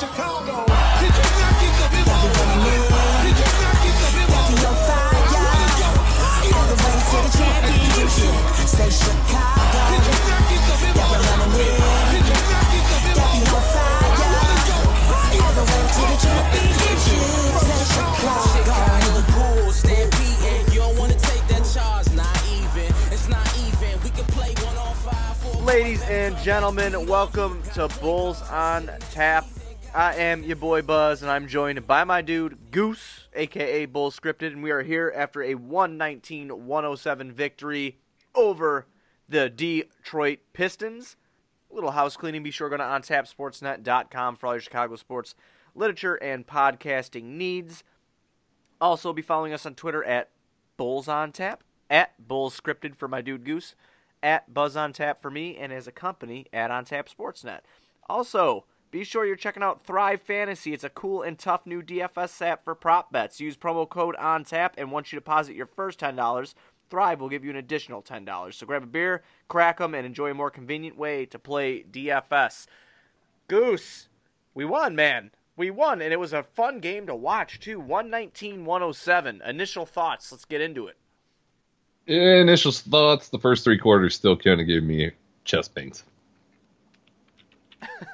Chicago. Did you not get the memo? Did you not get the memo? on fire. All the way to the championship. Say Chicago. Did you not get the memo? We're running with Did you not get the memo? Got fire. All the way to the championship. Say Chicago. the pool, stampeding. You don't wanna take that charge, not even. It's not even. We can play one on five Ladies and gentlemen, welcome to Bulls on Tap. I am your boy Buzz, and I'm joined by my dude Goose, aka Bull Scripted, and we are here after a 119 107 victory over the Detroit Pistons. A little house cleaning. Be sure to go to ontapsportsnet.com for all your Chicago sports literature and podcasting needs. Also, be following us on Twitter at Bulls on Tap, at Bulls Scripted for my dude Goose, at Buzz on Tap for me, and as a company at On Tap Sportsnet. Also, be sure you're checking out Thrive Fantasy. It's a cool and tough new DFS app for prop bets. Use promo code on tap, and once you deposit your first ten dollars, Thrive will give you an additional ten dollars. So grab a beer, crack 'em, and enjoy a more convenient way to play DFS. Goose, we won, man. We won, and it was a fun game to watch too. 119-107. Initial thoughts. Let's get into it. Initial thoughts: the first three quarters still kind of gave me chest pains.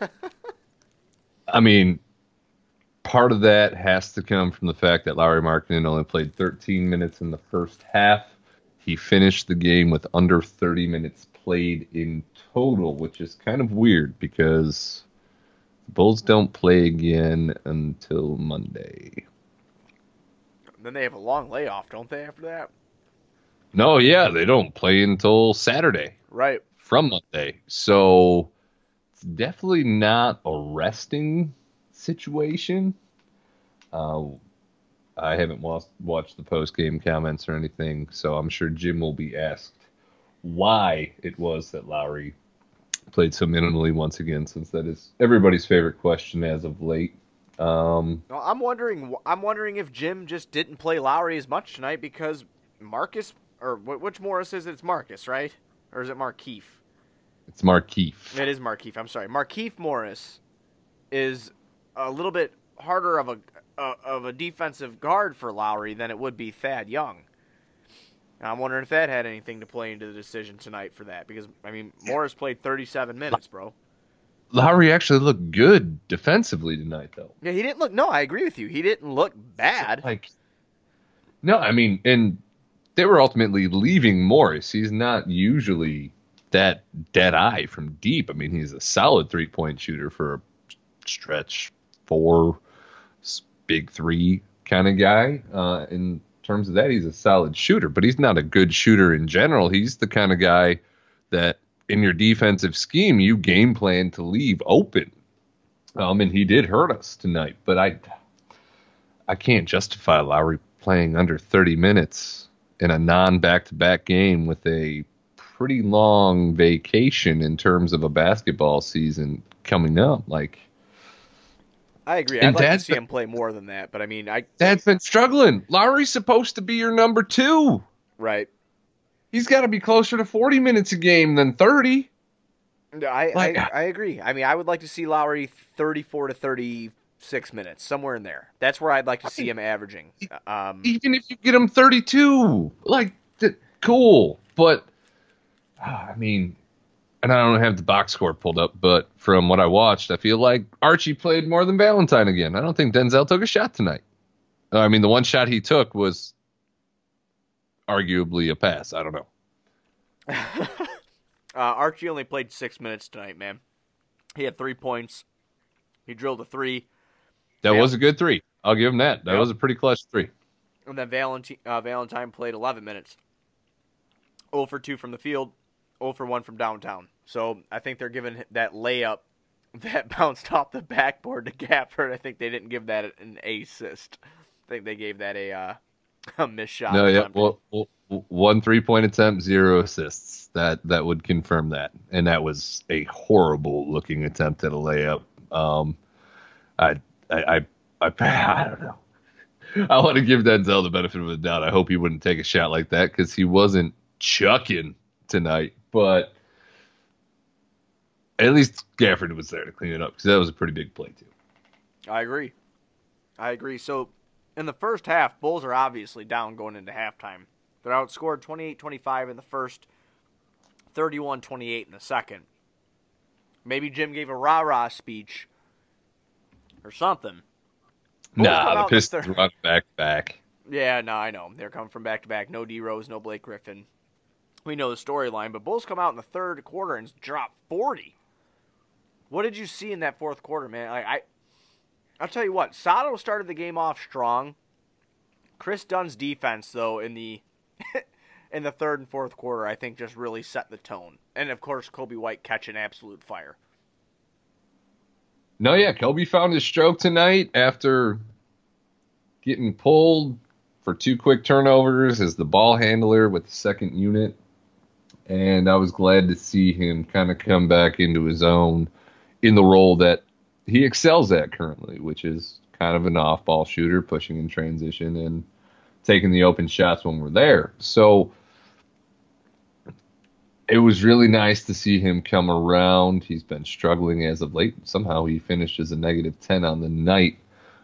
I mean, part of that has to come from the fact that Lauri Markkanen only played 13 minutes in the first half. He finished the game with under 30 minutes played in total, which is kind of weird because the Bulls don't play again until Monday. And Then they have a long layoff, don't they? After that, No, yeah, they don't play until Saturday. right? from Monday. So it's definitely not a resting situation. Uh, I haven't watched, watched the post game comments or anything, so I'm sure Jim will be asked why it was that Lauri played so minimally once again, since that is everybody's favorite question as of late. Um, I'm wondering. I'm wondering if Jim just didn't play Lauri as much tonight because Marcus or which Morris is it? It's Marcus, right? Or is it Markieff? It's Markieff. It is Markieff. I'm sorry. Markieff Morris is a little bit harder of a uh, of a defensive guard for Lauri than it would be Thad Young. I'm wondering if that had anything to play into the decision tonight for that because I mean Morris played 37 minutes, bro. Lauri actually looked good defensively tonight, though. Yeah, he didn't look. No, I agree with you. He didn't look bad. Like, no, I mean, and they were ultimately leaving Morris. He's not usually that dead eye from deep. I mean, he's a solid three point shooter for a stretch four, big three kind of guy. Uh, in terms of that, he's a solid shooter, but he's not a good shooter in general. He's the kind of guy that in your defensive scheme, you game plan to leave open. Um, and he did hurt us tonight, but I, I can't justify Lauri playing under 30 minutes in a non back to back game with a pretty long vacation in terms of a basketball season coming up. Like, I agree. I'd like to see been- him play more than that, but I mean, I Dad's been struggling. Lauri's supposed to be your number two. right. He's got to be closer to 40 minutes a game than 30. No, I, Like- I I agree. I mean, I would like to see Lauri 34 to 36 minutes, somewhere in there. That's where I'd like to see him averaging. Um, Even if you get him 32, like, th- cool. But, I mean, and I don't have the box score pulled up, but from what I watched, I feel like Archie played more than Valentine again. I don't think Denzel took a shot tonight. Uh, I mean, the one shot he took was arguably a pass. I don't know. uh, Archie only played six minutes tonight, man. He had three points. He drilled a three, That was a good three. I'll give him that. That Yeah. was a pretty clutch three. and then Valentine, uh, Valentine played 11 minutes. 0 for 2 from the field, 0 for 1 from downtown. So I think they're giving that layup that bounced off the backboard to Gafford. I think they didn't give that an assist. I think they gave that a uh, a missed shot. No, yeah. Well, well, one three point attempt, zero assists. That that would confirm that, and that was a horrible looking attempt at a layup. Um, I I I I, I don't know. I want to give Denzel the benefit of the doubt. I hope he wouldn't take a shot like that because he wasn't chucking tonight, but at least Gafford was there to clean it up because that was a pretty big play too. I agree. I agree. So, in the first half, Bulls are obviously down going into halftime. They're outscored 28-25 in the first, 31-28 in the second. Maybe Jim gave a rah-rah speech or something. Bulls Nah, the Pistons third- back back. Yeah, no, I know. They're coming from back to back. No D Rose, no Blake Griffin. We know the storyline, but Bulls come out in the third quarter and drop 40. What did you see in that fourth quarter, man? Like I I'll tell you what, Sato started the game off strong. Kris Dunn's defense though in the in the third and fourth quarter, I think just really set the tone. And of course, Coby White catching absolute fire. No, yeah, Coby found his stroke tonight after getting pulled for two quick turnovers as the ball handler with the second unit. And I was glad to see him kind of come back into his own in the role that he excels at currently, which is kind of an off ball shooter, pushing in transition and taking the open shots when we're there. So it was really nice to see him come around. He's been struggling as of late. Somehow he finished as a negative 10 on the night.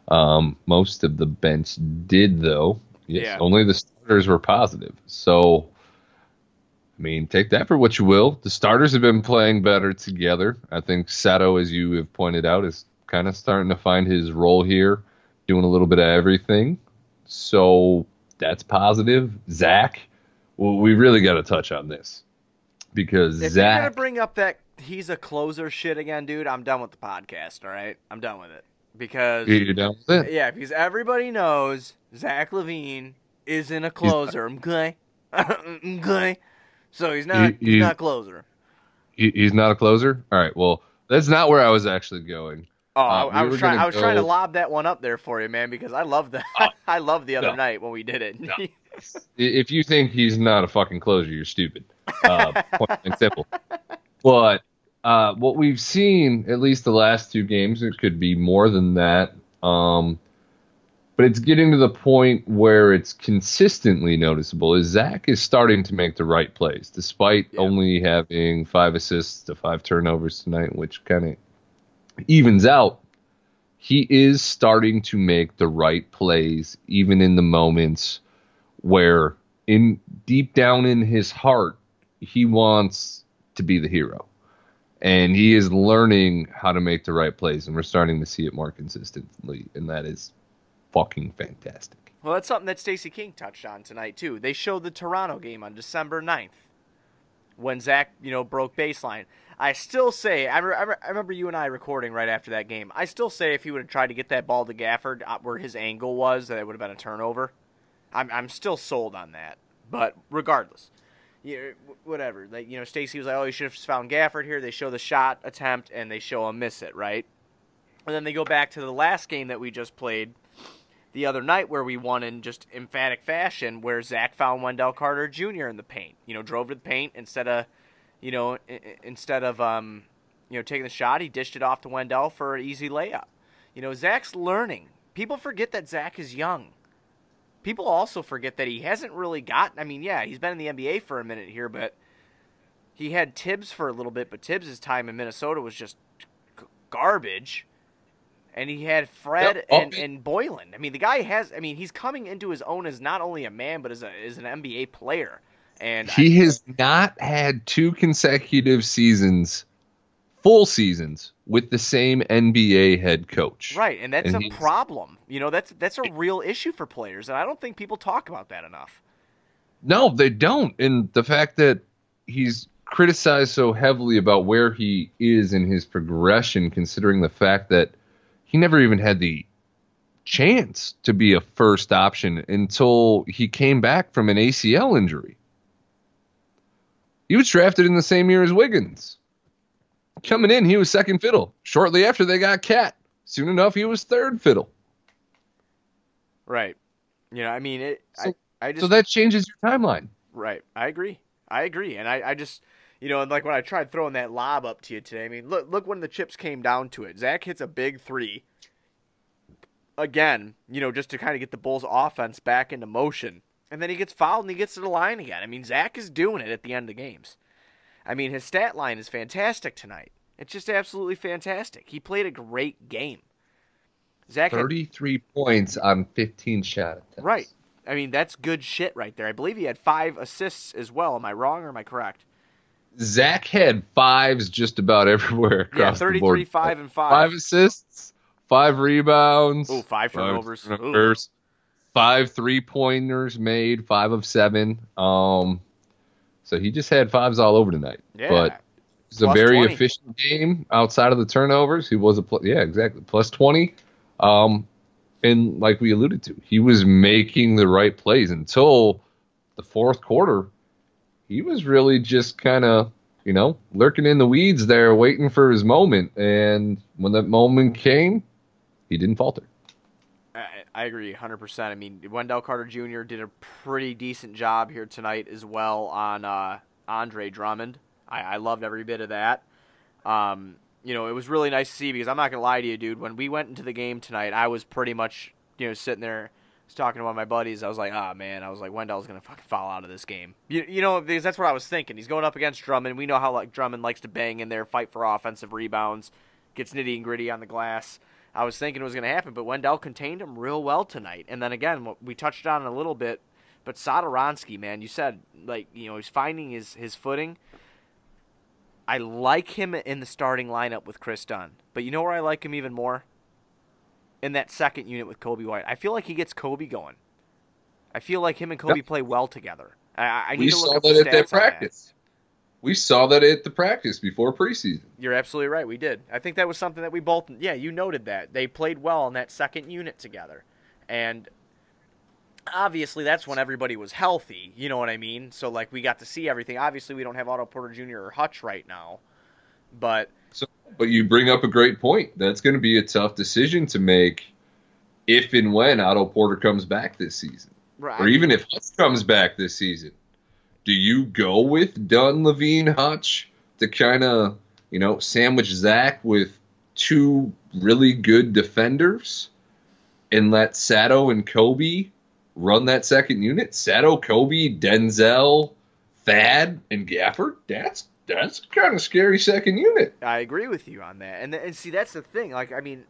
Um, most of the bench did, though. Yes, Yeah. only the starters were positive. So, I mean, take that for what you will. The starters have been playing better together. I think Sato, as you have pointed out, is kind of starting to find his role here, doing a little bit of everything. So that's positive. Zach, well, we really got to touch on this because If you're Zach. gonna bring up that he's a closer shit again, dude, I'm done with the podcast. All right, I'm done with it because you down with it? yeah, because everybody knows Zach LaVine isn't a closer. Okay, okay. So he's not. He- he's he- not closer. He, he's not a closer. All right. Well, that's not where I was actually going. Oh, Uh, I, we I was trying. I was trying to lob that one up there for you, man, because I love the. Oh, I love the other no. night when we did it. No. If you think he's not a fucking closer, you're stupid. Uh, point and simple. But uh, what we've seen, at least the last two games, it could be more than that. Um, but it's getting to the point where it's consistently noticeable. Is Zach is starting to make the right plays, despite Yeah. only having five assists to five turnovers tonight, which kind of evens out. He is starting to make the right plays, even in the moments where, in deep down in his heart, he wants to be the hero, and he is learning how to make the right plays, and we're starting to see it more consistently, and that is fucking fantastic. Well, that's something that Stacey King touched on tonight too. They showed the Toronto game on December 9th when Zach, you know, broke baseline. I still say, I, re- I, re- I remember you and I recording right after that game. I still say if he would have tried to get that ball to Gafford uh, where his angle was, that it would have been a turnover. I'm, I'm still sold on that. But regardless, you whatever. Like you know, Stacey was like, "Oh, you should have found Gafford here." They show the shot attempt and they show him miss it, right? And then they go back to the last game that we just played the other night where we won in just emphatic fashion, where Zach found Wendell Carter Jr. in the paint. You know, drove to the paint instead of, you know, instead of um, you know, taking the shot, he dished it off to Wendell for an easy layup. You know, Zach's learning. People forget that Zach is young. People also forget that he hasn't really gotten. I mean, yeah, he's been in the NBA for a minute here, but he had Thibs for a little bit. But Thibs' time in Minnesota was just garbage. And he had Fred Yep. Oh, and, and Boylen. I mean, the guy has. I mean, he's coming into his own as not only a man, but as a as an NBA player. And I- He has not had two consecutive seasons, full seasons, with the same NBA head coach. Right, and that's And a problem. You know, that's that's a real issue for players, and I don't think people talk about that enough. No, they don't. And the fact that he's criticized so heavily about where he is in his progression, considering the fact that he never even had the chance to be a first option until he came back from an ACL injury. He was drafted in the same year as Wiggins. Coming in, he was second fiddle. Shortly after, they got Cat. Soon enough, he was third fiddle. Right. You know, I mean, it. So- I, I just So that changes your timeline. Right. I agree. I agree. And I, I just, you know, and like when I tried throwing that lob up to you today, I mean, look, look when the chips came down to it. Zach hits a big three. Again, you know, just to kind of get the Bulls' offense back into motion. And then he gets fouled and he gets to the line again. I mean, Zach is doing it at the end of games. I mean, his stat line is fantastic tonight. It's just absolutely fantastic. He played a great game. Zach had 33 points on 15 shot attempts. Right. I mean, that's good shit right there. I believe he had five assists as well. Am I wrong or am I correct? Zach had fives just about everywhere Yeah, across the 33, board. 5, and 5. Five assists, five rebounds. Ooh, five turnovers. Ooh. turnovers, five three pointers made, five of seven. Um, so he just had fives all over tonight. Yeah. But it's a very 20. efficient game outside of the turnovers. He was a pl- yeah exactly plus twenty. Um, and like we alluded to, he was making the right plays until the fourth quarter. He was really just kind of you know lurking in the weeds there, waiting for his moment. And when that moment came, he didn't falter. I, agree 100%. I mean, Wendell Carter Jr. did a pretty decent job here tonight as well on uh, Andre Drummond. I, I loved every bit of that. Um, you know, it was really nice to see because I'm not going to lie to you, dude. When we went into the game tonight, I was pretty much, you know, sitting there was talking to one of my buddies. I was like, ah, man, I was like, Wendell's going to fucking fall out of this game. You, you know, because that's what I was thinking. He's going up against Drummond. We know how like Drummond likes to bang in there, fight for offensive rebounds, gets nitty and gritty on the glass. I was thinking it was going to happen, but Wendell contained him real well tonight. And then again, we touched on a little bit, but Satoransky, man, you said like you know he's finding his his footing. I like him in the starting lineup with Kris Dunn, but you know where I like him even more? In that second unit with Coby White, I feel like he gets Coby going. I feel like him and Coby Yep. play well together. I, I need we to look saw up that the at that on practice. We saw that at the practice before preseason. You're absolutely right. We did. I think that was something that we both. Yeah, you noted that they played well in that second unit together, and obviously that's when everybody was healthy. You know what I mean? So like we got to see everything. Obviously we don't have Otto Porter Jr. or Hutch right now, but So, but you bring up a great point. That's going to be a tough decision to make if and when Otto Porter comes back this season, right, or even if Hutch comes back this season. Do you go with Dunn, LaVine, Hutch to kind of you know sandwich Zach with two really good defenders, and let Sato and Coby run that second unit? Sato, Coby, Denzel, Thad, and Gafford. That's that's kind of scary second unit. I agree with you on that. And and see that's the thing. Like I mean,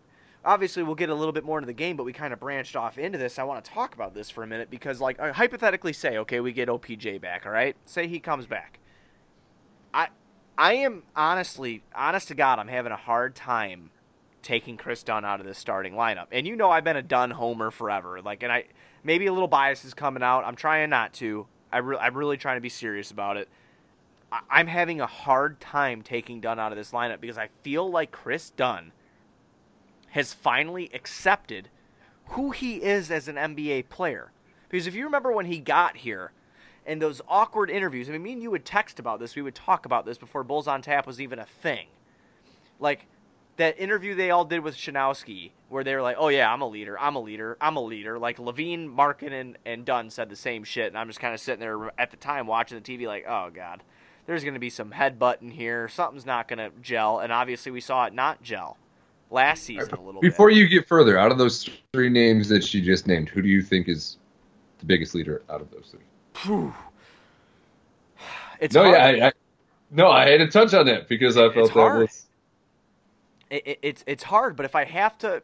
obviously we'll get a little bit more into the game, but we kind of branched off into this. I want to talk about this for a minute because like uh, hypothetically say, okay, we get OPJ back, all right? Say he comes back. I I am honestly, honest to God, I'm having a hard time taking Kris Dunn out of the starting lineup. And you know I've been a Dunn homer forever. Like and I maybe a little bias is coming out. I'm trying not to. I re- I'm really trying to be serious about it. I'm having a hard time taking Dunn out of this lineup because I feel like Kris Dunn has finally accepted who he is as an NBA player. Because if you remember when he got here and those awkward interviews, I mean, me and you would text about this, we would talk about this before Bulls on Tap was even a thing. Like, that interview they all did with Shanowski, where they were like, "Oh yeah, I'm a leader. I'm a leader. I'm a leader." Like LaVine, Markkanen, and, and Dunn said the same shit, and I'm just kind of sitting there at the time watching the TV, like, "Oh god, there's going to be some headbutt in here. Something's not going to gel." And obviously, we saw it not gel last season a little bit. Before bit. you get further, out of those three names that she just named, who do you think is the biggest leader out of those three? Phew. It's no, hard. yeah, I, I, no, I had to touch on that because I felt that was it, it, it's it's hard, but if I have to,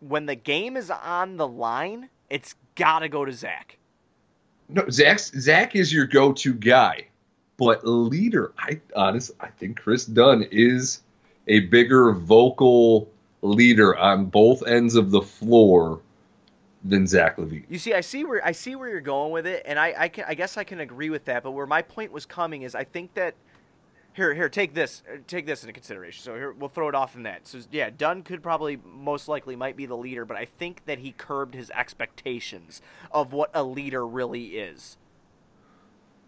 when the game is on the line, it's got to go to Zach. no. Zach's, Zach is your go-to guy, but leader, I honestly, I think Kris Dunn is a bigger vocal leader on both ends of the floor than Zach LaVine. You see, I see where I see where you're going with it, and I, I can I guess I can agree with that. But where my point was coming is, I think that here here take this uh, take this into consideration. So here we'll throw it off in that. So yeah, Dunn could probably most likely might be the leader, but I think that he curbed his expectations of what a leader really is.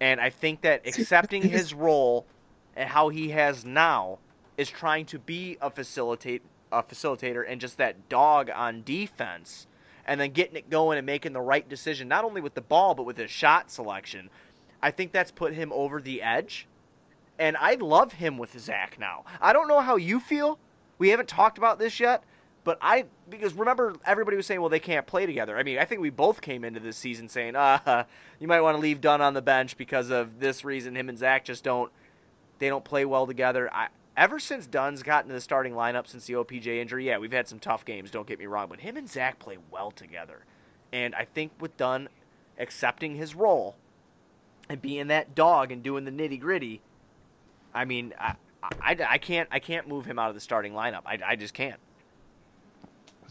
And I think that accepting his role and how he has now is trying to be a facilitate a facilitator and just that dog on defense and then getting it going and making the right decision not only with the ball but with his shot selection. I think that's put him over the edge. And I love him with Zach now. I don't know how you feel. We haven't talked about this yet, but I because remember everybody was saying, well, they can't play together. I mean, I think we both came into this season saying, uh, you might want to leave Dunn on the bench because of this reason. Him and Zach just don't they don't play well together. I ever since Dunn's gotten to the starting lineup since the OPJ injury, yeah, we've had some tough games. Don't get me wrong, but him and Zach play well together, and I think with Dunn accepting his role and being that dog and doing the nitty gritty, I mean, I, I, I can't I can't move him out of the starting lineup. I, I just can't.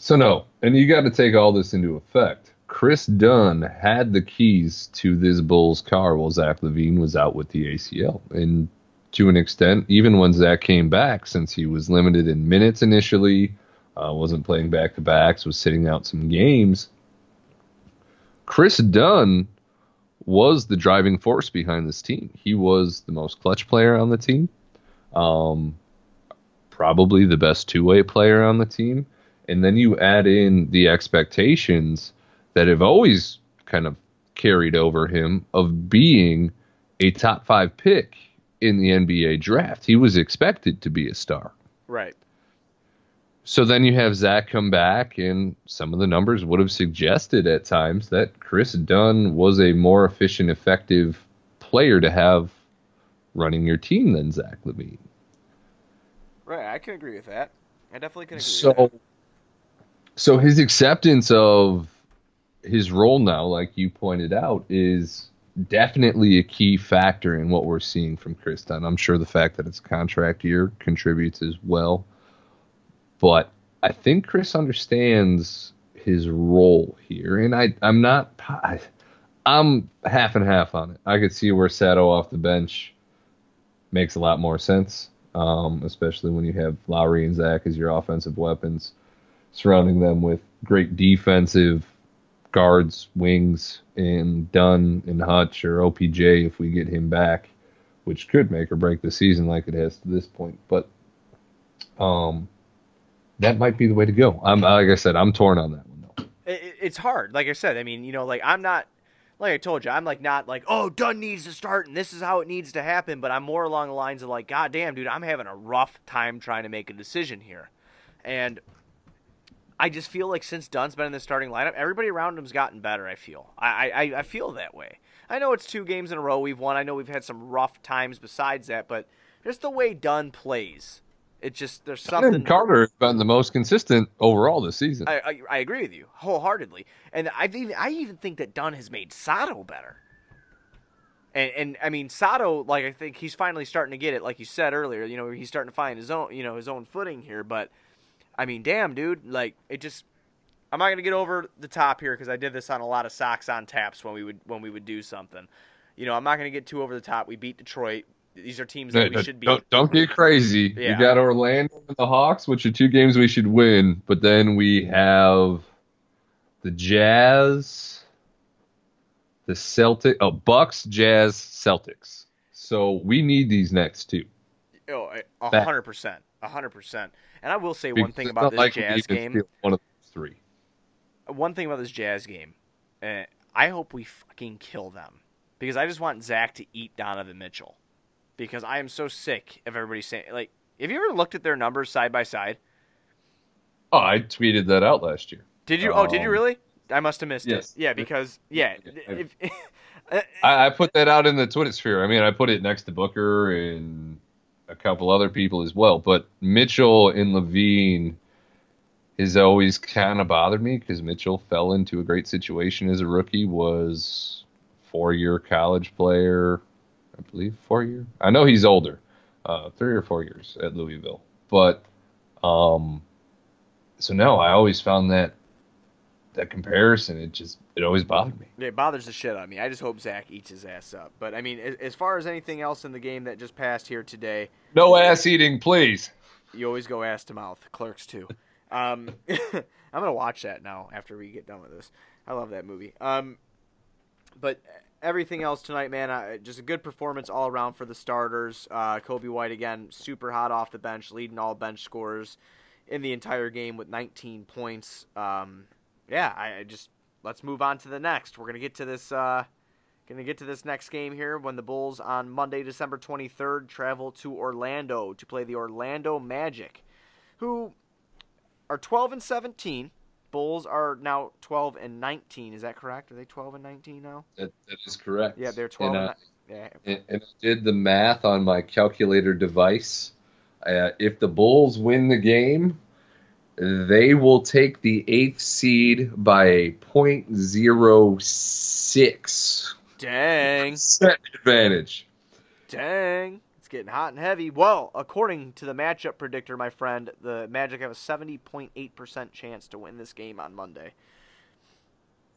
So no, and you got to take all this into effect. Kris Dunn had the keys to this Bulls car while Zach LaVine was out with the ACL, and to an extent, even when Zach came back, since he was limited in minutes initially, uh, wasn't playing back to backs, was sitting out some games. Kris Dunn was the driving force behind this team. He was the most clutch player on the team, um, probably the best two way player on the team. And then you add in the expectations that have always kind of carried over him of being a top five pick in the NBA draft. He was expected to be a star. Right. So then you have Zach come back, and some of the numbers would have suggested at times that Kris Dunn was a more efficient, effective player to have running your team than Zach LaVine. Right. I can agree with that. I definitely can agree. with So, that. So his acceptance of his role now, like you pointed out, is definitely a key factor in what we're seeing from Kris Dunn. I'm sure the fact that it's contract year contributes as well. But I think Kris understands his role here, and I I'm not I, I'm half and half on it. I could see where Sato off the bench makes a lot more sense, um, especially when you have Lauri and Zach as your offensive weapons, surrounding them with great defensive guards, wings, and Dunn and Hutch or OPJ if we get him back, which could make or break the season like it has to this point. But um, that might be the way to go. I'm like I said, I'm torn on that one though. it, it- it's hard. Like I said, I mean, you know, like I'm not, like I told you, I'm like not like, oh, Dunn needs to start and this is how it needs to happen. But I'm more along the lines of like, God damn, dude, I'm having a rough time trying to make a decision here, and I just feel like since Dunn's been in the starting lineup, everybody around him's gotten better. I feel, I, I, I feel that way. I know it's two games in a row we've won. I know we've had some rough times besides that, but just the way Dunn plays, it just there's something. And Carter has been the most consistent overall this season. I, I, I agree with you wholeheartedly, and I've even I even think that Dunn has made Sato better. And and I mean Sato, like I think he's finally starting to get it, like you said earlier. You know, he's starting to find his own, you know, his own footing here. But I mean, damn, dude, like it just. I'm not gonna get over the top here because I did this on a lot of socks on taps when we would when we would do something. You know, I'm not gonna get too over the top. We beat Detroit. These are teams that we should beat. don't, don't get crazy. Yeah. You got Orlando and the Hawks, which are two games we should win, but then we have the Jazz, the Celtic, oh Bucks, Jazz, Celtics. So we need these next two. Oh, a hundred percent, a hundred percent. And I will say one thing about this like Jazz game. One of those three. one thing about this Jazz game, uh, I hope we fucking kill them because I just want Zach to eat Donovan Mitchell because I am so sick of everybody saying like. Have you ever looked at their numbers side by side? Oh, I tweeted that out last year. Did you? oh, did you Um, really? I must have missed yes. it. Yeah, because yeah, I- if, I, I put that out in the Twitter sphere. I mean, I put it next to Booker and a couple other people as well. But Mitchell and LaVine has always kind of bothered me because Mitchell fell into a great situation as a rookie. Was four-year college player, I believe, four year. I know he's older, uh, three or four years at Louisville. But um, so no, I always found that that comparison. It just it always bothered me. It bothers the shit out of me. I just hope Zach eats his ass up. But I mean, as, far as anything else in the game that just passed here today, No ass eating, please. you always go ass to mouth. Clerks too. Um, I'm gonna watch that now after we get done with this. I love that movie. Um, but everything else tonight, man, uh, just a good performance all around for the starters. Uh, Coby White again, super hot off the bench, leading all bench scorers in the entire game with 19 points. Um, yeah, I, I just let's move on to the next. We're gonna get to this. Uh, gonna get to this next game here when the Bulls on Monday, December 23rd, travel to Orlando to play the Orlando Magic, who are 12 and 17. Bulls are now 12 and 19. Is that correct? Are they 12 and 19 now? That, that is correct. Yeah, they're 12 And, uh, yeah. and, and I did the math on my calculator device. Uh, if the Bulls win the game, they will take the eighth seed by a .06 Dang. set advantage. Dang. It's getting hot and heavy. Well, according to the matchup predictor, my friend, the Magic have a 70.8% chance to win this game on Monday.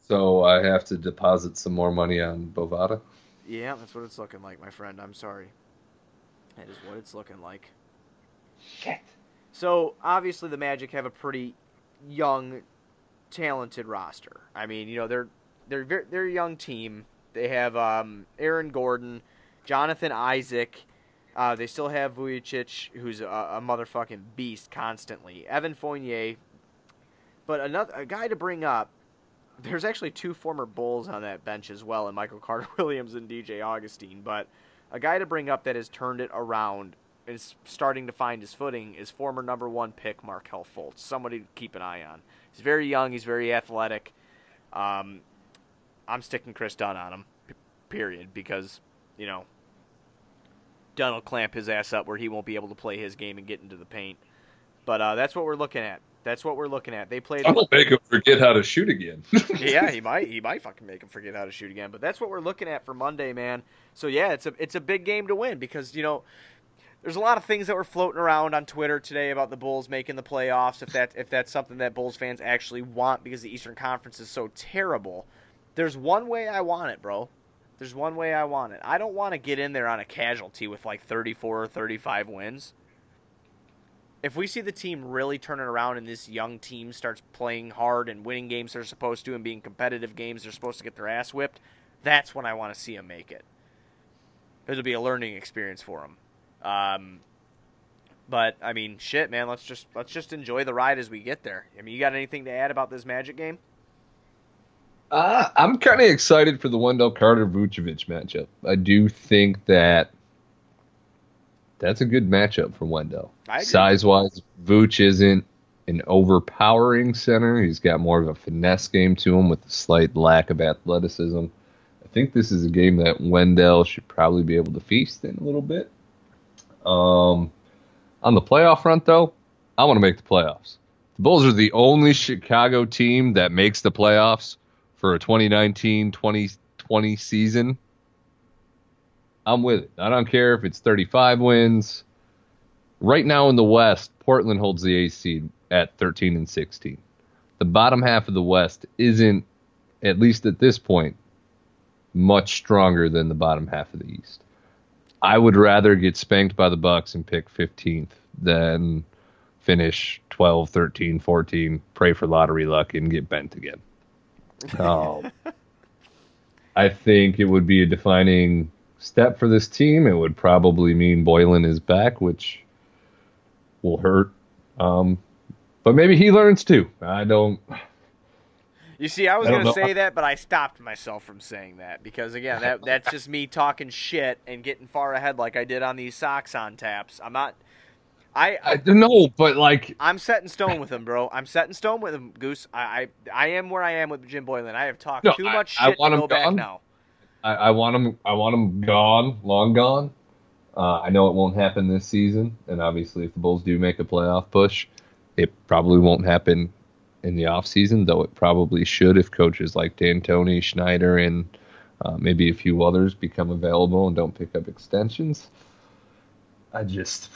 So I have to deposit some more money on Bovada. Yeah, that's what it's looking like, my friend. I'm sorry. That is what it's looking like. Shit. So obviously the Magic have a pretty young, talented roster. I mean, you know they're they're ver- they're a young team. They have um, Aaron Gordon, Jonathan Isaac. Uh, they still have Vucevic, who's a, a motherfucking beast constantly. Evan Fournier, but another a guy to bring up. There's actually two former Bulls on that bench as well, and Michael Carter Williams and DJ Augustin. But a guy to bring up that has turned it around is starting to find his footing is former number one pick Markelle Fultz. Somebody to keep an eye on. He's very young. He's very athletic. Um, I'm sticking Kris Dunn on him. p- Period. Because you know, Dunn will clamp his ass up where he won't be able to play his game and get into the paint. But uh, that's what we're looking at. That's what we're looking at. They played. I'll make him forget how to shoot again. yeah, he might. He might fucking make him forget how to shoot again. But that's what we're looking at for Monday, man. So yeah, it's a it's a big game to win because you know there's a lot of things that were floating around on Twitter today about the Bulls making the playoffs. If that if that's something that Bulls fans actually want because the Eastern Conference is so terrible, there's one way I want it, bro. There's one way I want it. I don't want to get in there on a casualty with like 34 or 35 wins. If we see the team really turning around and this young team starts playing hard and winning games they're supposed to and being competitive games they're supposed to get their ass whipped, that's when I want to see them make it. It'll be a learning experience for them. Um, but I mean, shit, man. Let's just let's just enjoy the ride as we get there. I mean, you got anything to add about this Magic game? Uh, I'm kind of excited for the Wendell Carter Vucevic matchup. I do think that that's a good matchup for Wendell. Size wise, Vooch isn't an overpowering center. He's got more of a finesse game to him with a slight lack of athleticism. I think this is a game that Wendell should probably be able to feast in a little bit. Um, on the playoff front, though, I want to make the playoffs. The Bulls are the only Chicago team that makes the playoffs for a 2019 2020 season. I'm with it. I don't care if it's 35 wins. Right now in the West, Portland holds the eighth seed at 13 and 16. The bottom half of the West isn't, at least at this point, much stronger than the bottom half of the East. I would rather get spanked by the Bucks and pick 15th than finish 12, 13, 14, pray for lottery luck and get bent again. Um, I think it would be a defining step for this team. It would probably mean Boylen is back, which will hurt. Um, but maybe he learns too. I don't. You see, I was I gonna say that, but I stopped myself from saying that because again, that that's just me talking shit and getting far ahead like I did on these socks on taps. I'm not. I, I don't know, but like I'm set in stone with him, bro. I'm set in stone with him, Goose. I, I, I am where I am with Jim Boylen. I have talked No, too much I shit want to him go back gone. now. I, I want him. I want him gone, long gone. Uh, I know it won't happen this season, and obviously, if the Bulls do make a playoff push, it probably won't happen in the off season. Though it probably should if coaches like D'Antoni, Schneider, and uh, maybe a few others become available and don't pick up extensions. I just,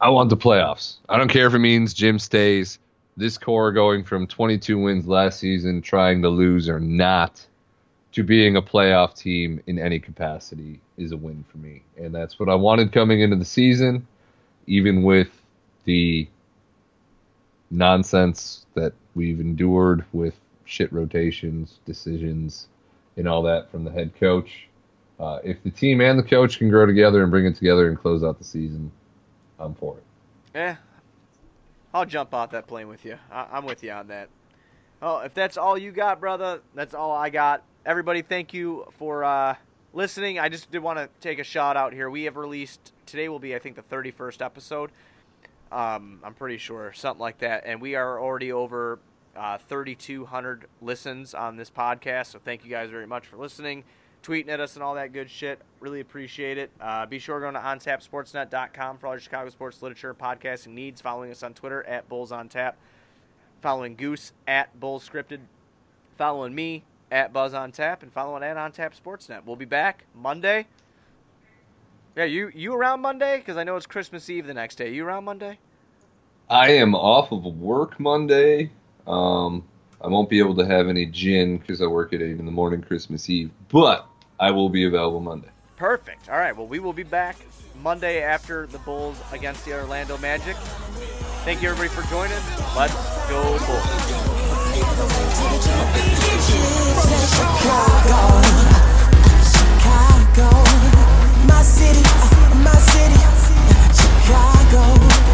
I want the playoffs. I don't care if it means Jim stays. This core going from 22 wins last season, trying to lose or not, to being a playoff team in any capacity is a win for me. And that's what I wanted coming into the season, even with the nonsense that we've endured with shit rotations, decisions, and all that from the head coach. Uh, if the team and the coach can grow together and bring it together and close out the season, I'm for it. Eh, I'll jump off that plane with you. I, I'm with you on that. Oh, if that's all you got, brother, that's all I got. Everybody, thank you for uh, listening. I just did want to take a shout out here. We have released today will be, I think, the 31st episode. Um, I'm pretty sure something like that, and we are already over uh, 3,200 listens on this podcast. So thank you guys very much for listening. tweeting at us and all that good shit. Really appreciate it. Uh, be sure to go to ontapsportsnet.com for all your Chicago sports literature podcasting needs. Following us on Twitter at Bulls on Tap. Following Goose at Bulls Scripted. Following me at Buzz on Tap and following at On Tap Sportsnet. We'll be back Monday. Yeah, you you around Monday? Because I know it's Christmas Eve the next day. You around Monday? I am off of work Monday. Um, I won't be able to have any gin because I work at 8 in the morning Christmas Eve, but I will be available Monday. Perfect. All right. Well, we will be back Monday after the Bulls against the Orlando Magic. Thank you, everybody, for joining. Let's go, Bulls. Chicago, Chicago, Uh, my city, my city, Chicago.